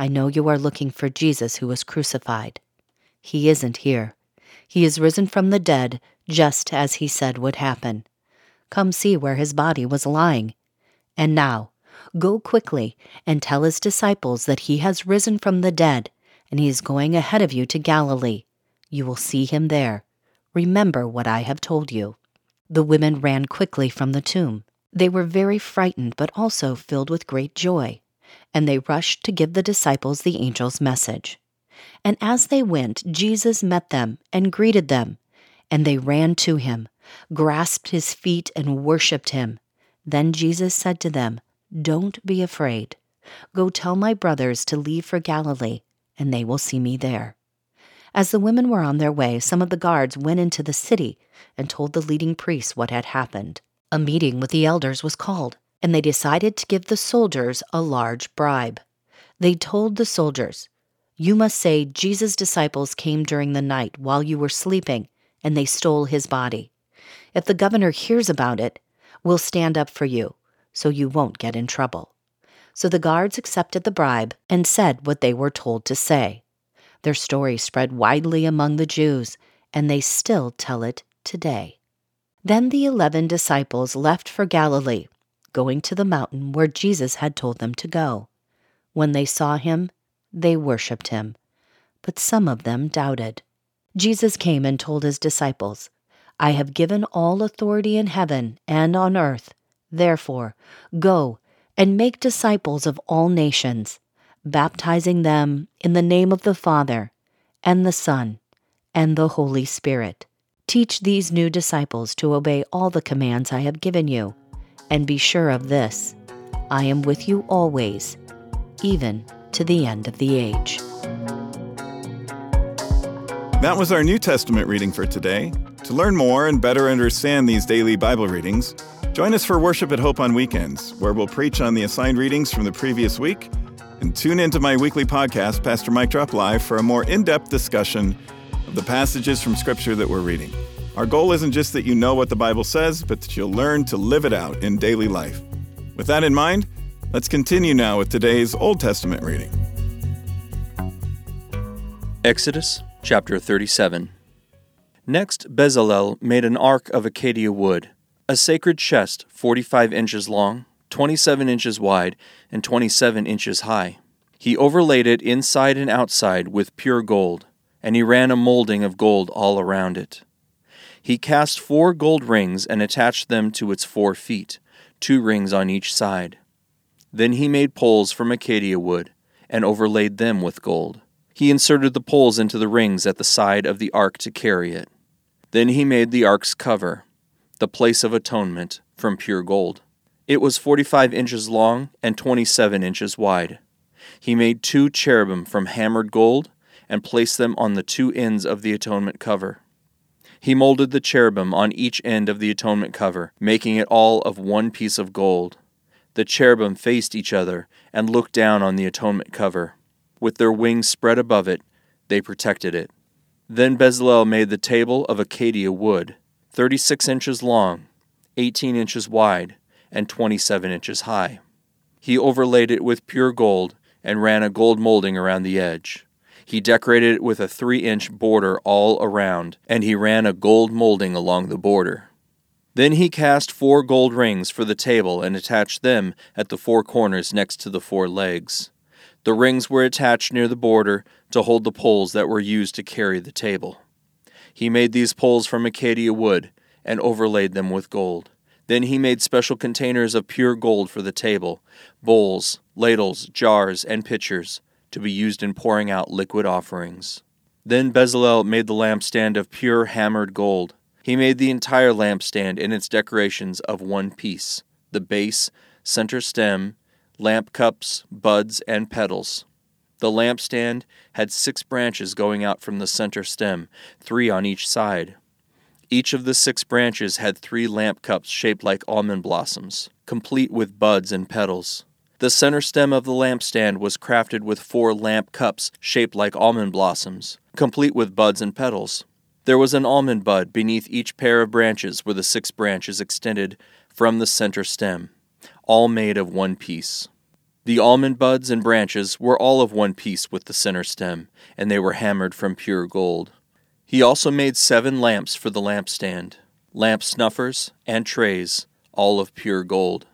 I know you are looking for Jesus who was crucified. He isn't here. He is risen from the dead, just as he said would happen. Come see where his body was lying. And now, go quickly and tell his disciples that he has risen from the dead, and he is going ahead of you to Galilee. You will see him there. Remember what I have told you. The women ran quickly from the tomb. They were very frightened, but also filled with great joy and they rushed to give the disciples the angel's message. And as they went, Jesus met them and greeted them, and they ran to him, grasped his feet, and worshipped him. Then Jesus said to them, Don't be afraid. Go tell my brothers to leave for Galilee, and they will see me there. As the women were on their way, some of the guards went into the city and told the leading priests what had happened. A meeting with the elders was called and they decided to give the soldiers a large bribe. They told the soldiers, You must say Jesus' disciples came during the night while you were sleeping, and they stole his body. If the governor hears about it, we'll stand up for you, so you won't get in trouble. So the guards accepted the bribe and said what they were told to say. Their story spread widely among the Jews, and they still tell it today. Then the eleven disciples left for Galilee going to the mountain where Jesus had told them to go. When they saw him, they worshipped him, but some of them doubted. Jesus came and told his disciples, I have given all authority in heaven and on earth. Therefore, go and make disciples of all nations, baptizing them in the name of the Father, and the Son, and the Holy Spirit. Teach these new disciples to obey all the commands I have given you and be sure of this I am with you always, even to the end of the age. That was our New Testament reading for today. To learn more and better understand these daily Bible readings, join us for worship at Hope on weekends, where we'll preach on the assigned readings from the previous week, and tune into my weekly podcast, Pastor Mike Drop Live, for a more in depth discussion of the passages from Scripture that we're reading. Our goal isn't just that you know what the Bible says, but that you'll learn to live it out in daily life. With that in mind, let's continue now with today's Old Testament reading. Exodus chapter 37. Next, Bezalel made an ark of acacia wood, a sacred chest 45 inches long, 27 inches wide, and 27 inches high. He overlaid it inside and outside with pure gold, and he ran a molding of gold all around it. He cast four gold rings and attached them to its four feet, two rings on each side. Then he made poles from acacia wood and overlaid them with gold. He inserted the poles into the rings at the side of the ark to carry it. Then he made the ark's cover, the place of atonement, from pure gold. It was forty five inches long and twenty seven inches wide. He made two cherubim from hammered gold and placed them on the two ends of the atonement cover. He molded the cherubim on each end of the atonement cover, making it all of one piece of gold. The cherubim faced each other and looked down on the atonement cover. With their wings spread above it, they protected it. Then Bezalel made the table of acacia wood, 36 inches long, 18 inches wide, and 27 inches high. He overlaid it with pure gold and ran a gold molding around the edge. He decorated it with a three inch border all around, and he ran a gold molding along the border. Then he cast four gold rings for the table and attached them at the four corners next to the four legs. The rings were attached near the border to hold the poles that were used to carry the table. He made these poles from acacia wood and overlaid them with gold. Then he made special containers of pure gold for the table, bowls, ladles, jars, and pitchers, to be used in pouring out liquid offerings. Then Bezalel made the lampstand of pure hammered gold. He made the entire lampstand and its decorations of one piece the base, center stem, lamp cups, buds, and petals. The lampstand had six branches going out from the center stem, three on each side. Each of the six branches had three lamp cups shaped like almond blossoms, complete with buds and petals. The center stem of the lampstand was crafted with four lamp cups shaped like almond blossoms, complete with buds and petals. There was an almond bud beneath each pair of branches where the six branches extended from the center stem, all made of one piece. The almond buds and branches were all of one piece with the center stem, and they were hammered from pure gold. He also made seven lamps for the lampstand, lamp snuffers, and trays, all of pure gold.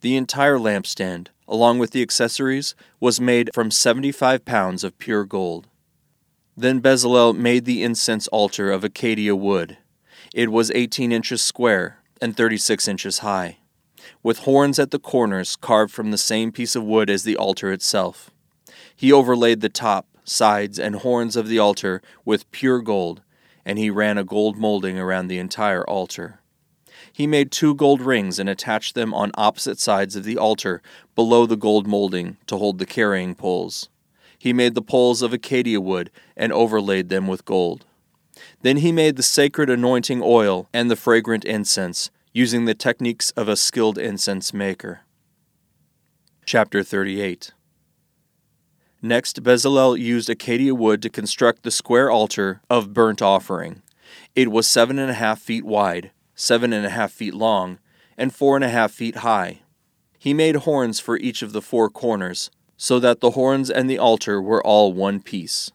The entire lampstand, along with the accessories, was made from 75 pounds of pure gold. Then Bezalel made the incense altar of acacia wood. It was 18 inches square and 36 inches high with horns at the corners carved from the same piece of wood as the altar itself. He overlaid the top, sides, and horns of the altar with pure gold, and he ran a gold molding around the entire altar. He made two gold rings and attached them on opposite sides of the altar below the gold molding to hold the carrying poles. He made the poles of acacia wood and overlaid them with gold. Then he made the sacred anointing oil and the fragrant incense using the techniques of a skilled incense maker. Chapter 38 Next, Bezalel used acacia wood to construct the square altar of burnt offering. It was seven and a half feet wide, seven and a half feet long, and four and a half feet high. He made horns for each of the four corners, so that the horns and the altar were all one piece.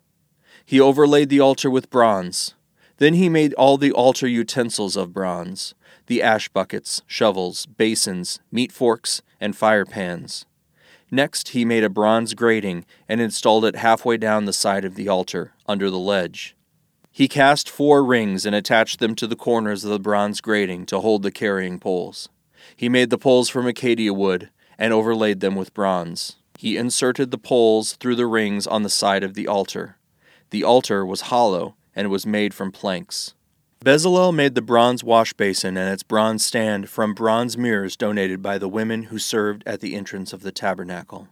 He overlaid the altar with bronze. Then he made all the altar utensils of bronze the ash buckets, shovels, basins, meat forks, and fire pans. Next, he made a bronze grating and installed it halfway down the side of the altar, under the ledge. He cast four rings and attached them to the corners of the bronze grating to hold the carrying poles. He made the poles from acacia wood and overlaid them with bronze. He inserted the poles through the rings on the side of the altar. The altar was hollow and was made from planks. Bezalel made the bronze wash basin and its bronze stand from bronze mirrors donated by the women who served at the entrance of the tabernacle.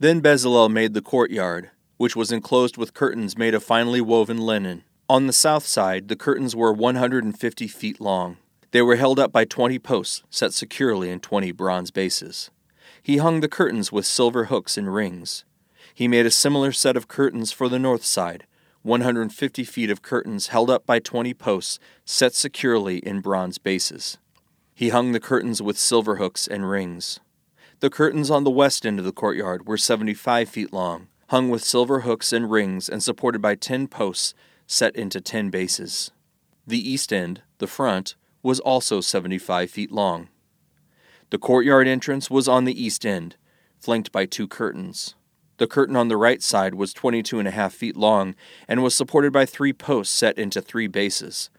Then Bezalel made the courtyard, which was enclosed with curtains made of finely woven linen. On the south side, the curtains were 150 feet long. They were held up by 20 posts set securely in 20 bronze bases. He hung the curtains with silver hooks and rings. He made a similar set of curtains for the north side, 150 feet of curtains held up by 20 posts set securely in bronze bases. He hung the curtains with silver hooks and rings. The curtains on the west end of the courtyard were 75 feet long, hung with silver hooks and rings, and supported by 10 posts set into 10 bases. The east end, the front, was also 75 feet long. The courtyard entrance was on the east end, flanked by two curtains. The curtain on the right side was 22 and a half feet long and was supported by three posts set into three bases.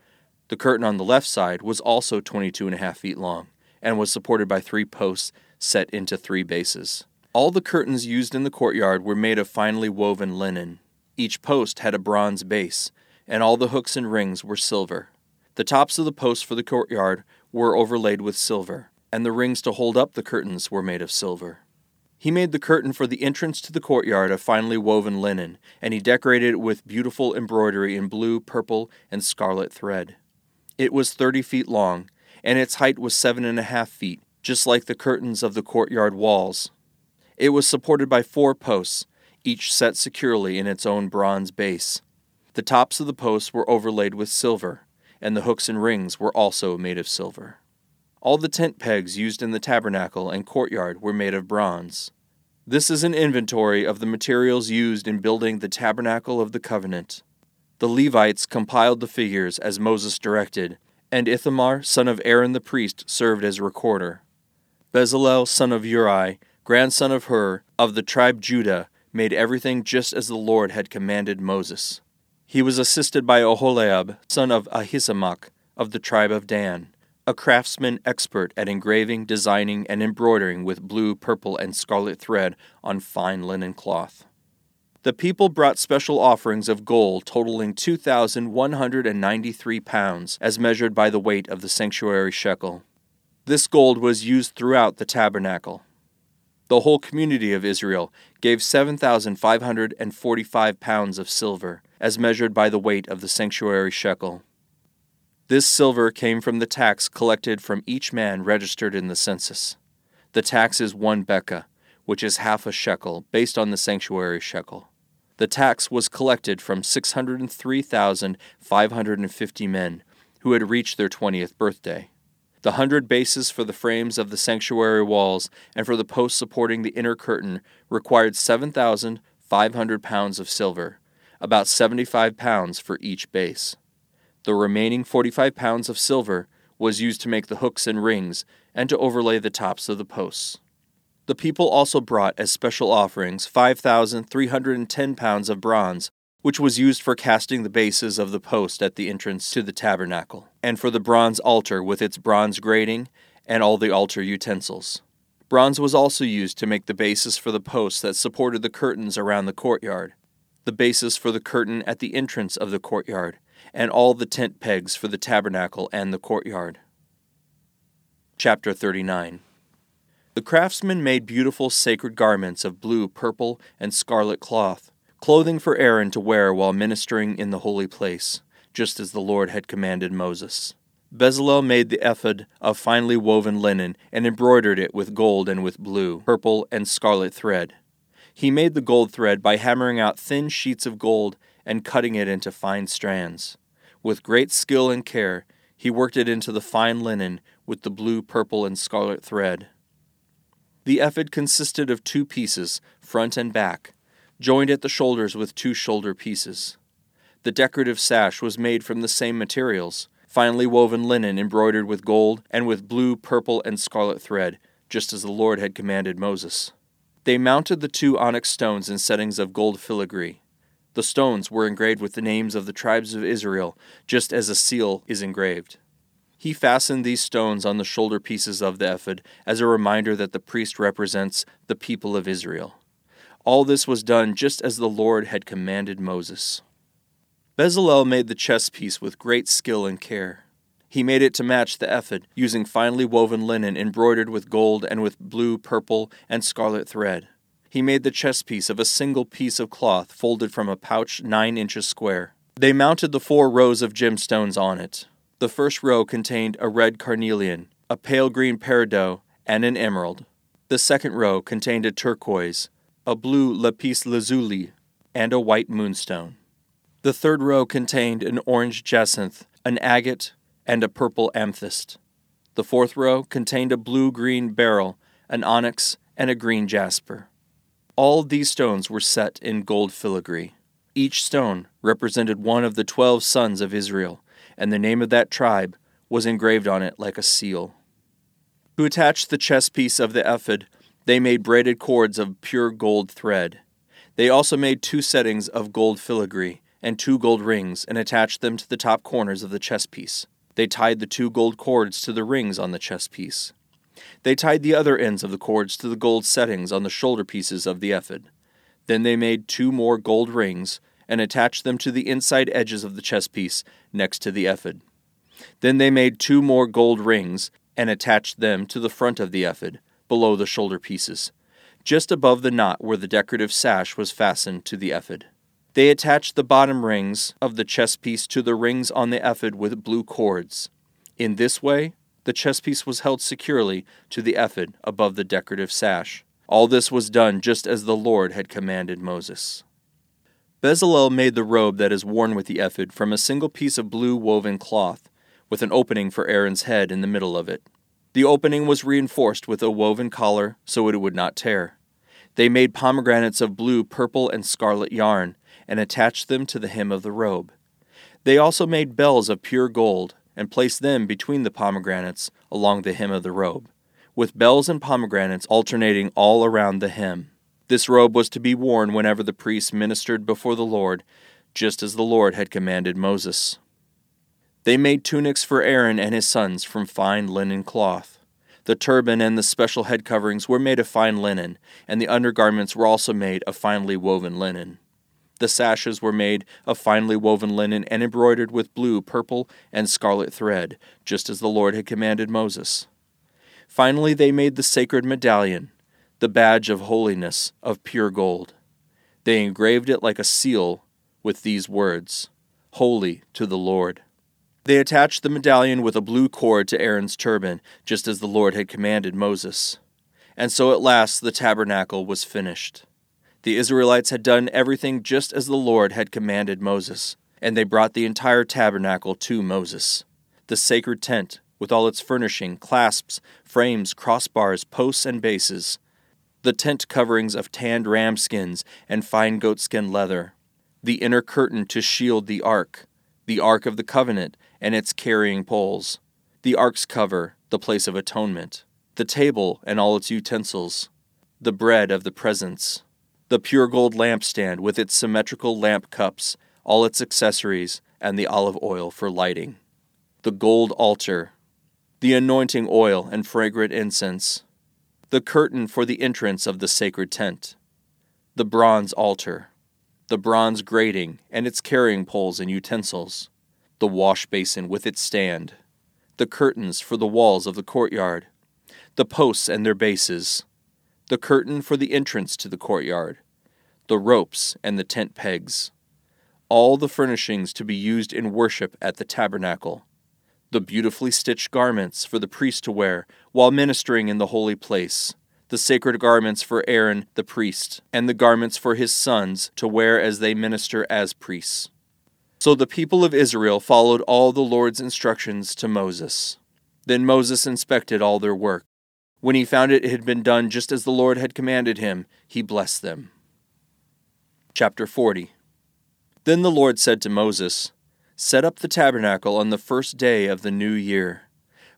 The curtain on the left side was also 22 and a half feet long and was supported by three posts set into three bases. All the curtains used in the courtyard were made of finely woven linen. Each post had a bronze base, and all the hooks and rings were silver. The tops of the posts for the courtyard were overlaid with silver, and the rings to hold up the curtains were made of silver. He made the curtain for the entrance to the courtyard of finely woven linen, and he decorated it with beautiful embroidery in blue, purple, and scarlet thread. It was thirty feet long, and its height was seven and a half feet, just like the curtains of the courtyard walls. It was supported by four posts, each set securely in its own bronze base. The tops of the posts were overlaid with silver, and the hooks and rings were also made of silver. All the tent pegs used in the tabernacle and courtyard were made of bronze. This is an inventory of the materials used in building the tabernacle of the covenant. The Levites compiled the figures as Moses directed, and Ithamar, son of Aaron the priest, served as recorder. Bezalel, son of Uri, grandson of Hur, of the tribe Judah, made everything just as the Lord had commanded Moses. He was assisted by Oholiab, son of Ahisamach, of the tribe of Dan, a craftsman expert at engraving, designing, and embroidering with blue, purple, and scarlet thread on fine linen cloth. The people brought special offerings of gold totaling 2,193 pounds, as measured by the weight of the sanctuary shekel. This gold was used throughout the tabernacle. The whole community of Israel gave 7,545 pounds of silver, as measured by the weight of the sanctuary shekel. This silver came from the tax collected from each man registered in the census. The tax is one beka, which is half a shekel, based on the sanctuary shekel. The tax was collected from 603,550 men who had reached their 20th birthday. The hundred bases for the frames of the sanctuary walls and for the posts supporting the inner curtain required 7,500 pounds of silver, about 75 pounds for each base. The remaining 45 pounds of silver was used to make the hooks and rings and to overlay the tops of the posts. The people also brought as special offerings 5,310 pounds of bronze, which was used for casting the bases of the post at the entrance to the tabernacle, and for the bronze altar with its bronze grating and all the altar utensils. Bronze was also used to make the bases for the posts that supported the curtains around the courtyard, the bases for the curtain at the entrance of the courtyard, and all the tent pegs for the tabernacle and the courtyard. Chapter 39 the craftsmen made beautiful sacred garments of blue, purple, and scarlet cloth, clothing for Aaron to wear while ministering in the holy place, just as the Lord had commanded Moses. Bezalel made the ephod of finely woven linen and embroidered it with gold and with blue, purple, and scarlet thread. He made the gold thread by hammering out thin sheets of gold and cutting it into fine strands. With great skill and care, he worked it into the fine linen with the blue, purple, and scarlet thread. The ephod consisted of two pieces, front and back, joined at the shoulders with two shoulder pieces. The decorative sash was made from the same materials, finely woven linen embroidered with gold and with blue, purple, and scarlet thread, just as the Lord had commanded Moses. They mounted the two onyx stones in settings of gold filigree. The stones were engraved with the names of the tribes of Israel, just as a seal is engraved. He fastened these stones on the shoulder pieces of the ephod as a reminder that the priest represents the people of Israel. All this was done just as the Lord had commanded Moses. Bezalel made the chest piece with great skill and care. He made it to match the ephod, using finely woven linen embroidered with gold and with blue, purple, and scarlet thread. He made the chest piece of a single piece of cloth folded from a pouch nine inches square. They mounted the four rows of gemstones on it. The first row contained a red carnelian, a pale green peridot, and an emerald. The second row contained a turquoise, a blue lapis lazuli, and a white moonstone. The third row contained an orange jacinth, an agate, and a purple amethyst. The fourth row contained a blue green beryl, an onyx, and a green jasper. All these stones were set in gold filigree. Each stone represented one of the twelve sons of Israel, and the name of that tribe was engraved on it like a seal. To attach the chest piece of the ephod, they made braided cords of pure gold thread. They also made two settings of gold filigree and two gold rings and attached them to the top corners of the chest piece. They tied the two gold cords to the rings on the chest piece. They tied the other ends of the cords to the gold settings on the shoulder pieces of the ephod. Then they made two more gold rings and attached them to the inside edges of the chest piece next to the ephod. Then they made two more gold rings and attached them to the front of the ephod, below the shoulder pieces, just above the knot where the decorative sash was fastened to the ephod. They attached the bottom rings of the chest piece to the rings on the ephod with blue cords. In this way, the chest piece was held securely to the ephod above the decorative sash. All this was done just as the Lord had commanded Moses. Bezalel made the robe that is worn with the ephod from a single piece of blue woven cloth, with an opening for Aaron's head in the middle of it. The opening was reinforced with a woven collar so it would not tear. They made pomegranates of blue, purple, and scarlet yarn, and attached them to the hem of the robe. They also made bells of pure gold, and placed them between the pomegranates along the hem of the robe, with bells and pomegranates alternating all around the hem. This robe was to be worn whenever the priests ministered before the Lord, just as the Lord had commanded Moses. They made tunics for Aaron and his sons from fine linen cloth. The turban and the special head coverings were made of fine linen, and the undergarments were also made of finely woven linen. The sashes were made of finely woven linen and embroidered with blue, purple, and scarlet thread, just as the Lord had commanded Moses. Finally, they made the sacred medallion, the badge of holiness, of pure gold. They engraved it like a seal with these words Holy to the Lord. They attached the medallion with a blue cord to Aaron's turban, just as the Lord had commanded Moses. And so at last the tabernacle was finished. The Israelites had done everything just as the Lord had commanded Moses, and they brought the entire tabernacle to Moses. The sacred tent, with all its furnishing, clasps, frames, crossbars, posts, and bases. The tent coverings of tanned ram skins and fine goatskin leather. The inner curtain to shield the ark, the ark of the covenant, and its carrying poles. The ark's cover, the place of atonement. The table and all its utensils. The bread of the presence the pure gold lampstand with its symmetrical lamp cups, all its accessories, and the olive oil for lighting, the gold altar, the anointing oil and fragrant incense, the curtain for the entrance of the sacred tent, the bronze altar, the bronze grating and its carrying poles and utensils, the wash basin with its stand, the curtains for the walls of the courtyard, the posts and their bases, the curtain for the entrance to the courtyard, the ropes and the tent pegs, all the furnishings to be used in worship at the tabernacle, the beautifully stitched garments for the priest to wear while ministering in the holy place, the sacred garments for Aaron the priest, and the garments for his sons to wear as they minister as priests. So the people of Israel followed all the Lord's instructions to Moses. Then Moses inspected all their work. When he found it had been done just as the Lord had commanded him, he blessed them. Chapter 40 Then the Lord said to Moses, Set up the tabernacle on the first day of the new year.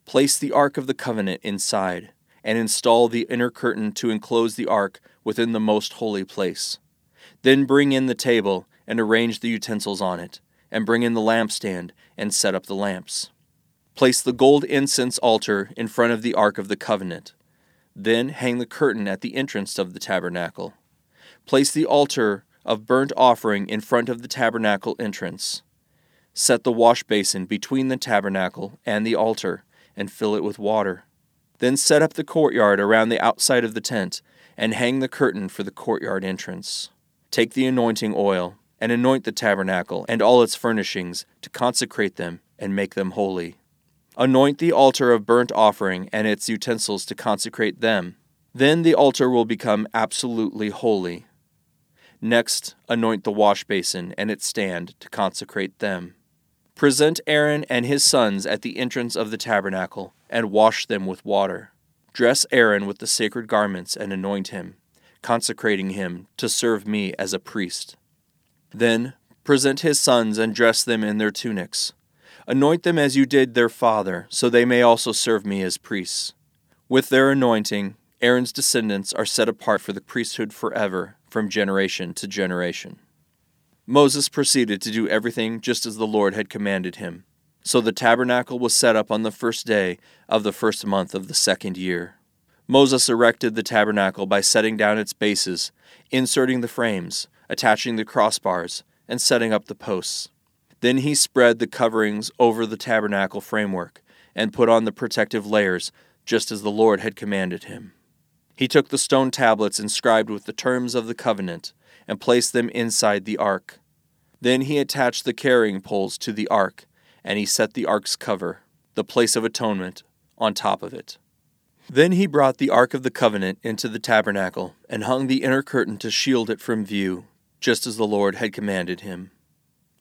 Place the ark of the covenant inside, and install the inner curtain to enclose the ark within the most holy place. Then bring in the table and arrange the utensils on it, and bring in the lampstand and set up the lamps. Place the gold incense altar in front of the Ark of the Covenant. Then hang the curtain at the entrance of the tabernacle. Place the altar of burnt offering in front of the tabernacle entrance. Set the wash basin between the tabernacle and the altar, and fill it with water. Then set up the courtyard around the outside of the tent, and hang the curtain for the courtyard entrance. Take the anointing oil, and anoint the tabernacle and all its furnishings, to consecrate them and make them holy. Anoint the altar of burnt offering and its utensils to consecrate them. Then the altar will become absolutely holy. Next, anoint the wash basin and its stand to consecrate them. Present Aaron and his sons at the entrance of the tabernacle, and wash them with water. Dress Aaron with the sacred garments and anoint him, consecrating him to serve me as a priest. Then present his sons and dress them in their tunics Anoint them as you did their father, so they may also serve me as priests. With their anointing, Aaron's descendants are set apart for the priesthood forever, from generation to generation. Moses proceeded to do everything just as the Lord had commanded him. So the tabernacle was set up on the first day of the first month of the second year. Moses erected the tabernacle by setting down its bases, inserting the frames, attaching the crossbars, and setting up the posts. Then he spread the coverings over the tabernacle framework and put on the protective layers, just as the Lord had commanded him. He took the stone tablets inscribed with the terms of the covenant and placed them inside the ark. Then he attached the carrying poles to the ark, and he set the ark's cover, the place of atonement, on top of it. Then he brought the ark of the covenant into the tabernacle and hung the inner curtain to shield it from view, just as the Lord had commanded him.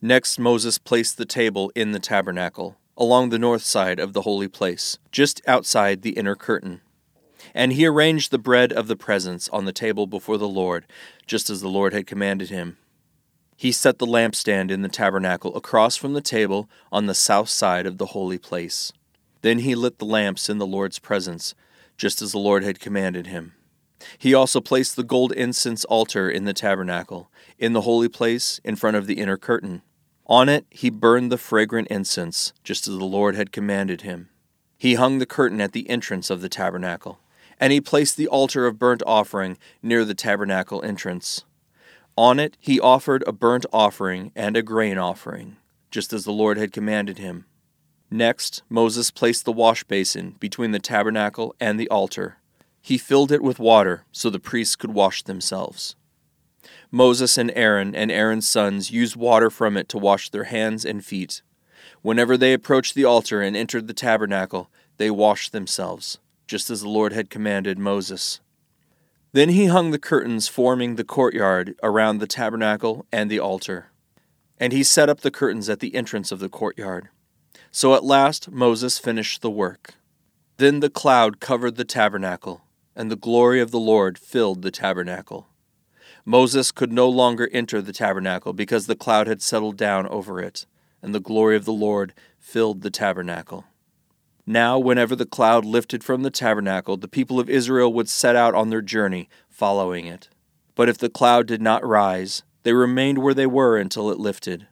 Next, Moses placed the table in the tabernacle, along the north side of the holy place, just outside the inner curtain. And he arranged the bread of the presence on the table before the Lord, just as the Lord had commanded him. He set the lampstand in the tabernacle across from the table on the south side of the holy place. Then he lit the lamps in the Lord's presence, just as the Lord had commanded him. He also placed the gold incense altar in the tabernacle, in the holy place, in front of the inner curtain. On it he burned the fragrant incense, just as the Lord had commanded him. He hung the curtain at the entrance of the tabernacle, and he placed the altar of burnt offering near the tabernacle entrance. On it he offered a burnt offering and a grain offering, just as the Lord had commanded him. Next, Moses placed the wash basin between the tabernacle and the altar. He filled it with water so the priests could wash themselves. Moses and Aaron and Aaron's sons used water from it to wash their hands and feet. Whenever they approached the altar and entered the tabernacle, they washed themselves, just as the Lord had commanded Moses. Then he hung the curtains forming the courtyard around the tabernacle and the altar. And he set up the curtains at the entrance of the courtyard. So at last Moses finished the work. Then the cloud covered the tabernacle, and the glory of the Lord filled the tabernacle. Moses could no longer enter the tabernacle because the cloud had settled down over it, and the glory of the Lord filled the tabernacle. Now, whenever the cloud lifted from the tabernacle, the people of Israel would set out on their journey, following it. But if the cloud did not rise, they remained where they were until it lifted.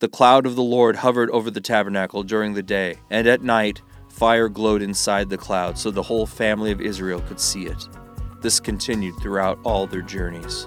The cloud of the Lord hovered over the tabernacle during the day, and at night fire glowed inside the cloud so the whole family of Israel could see it. This continued throughout all their journeys.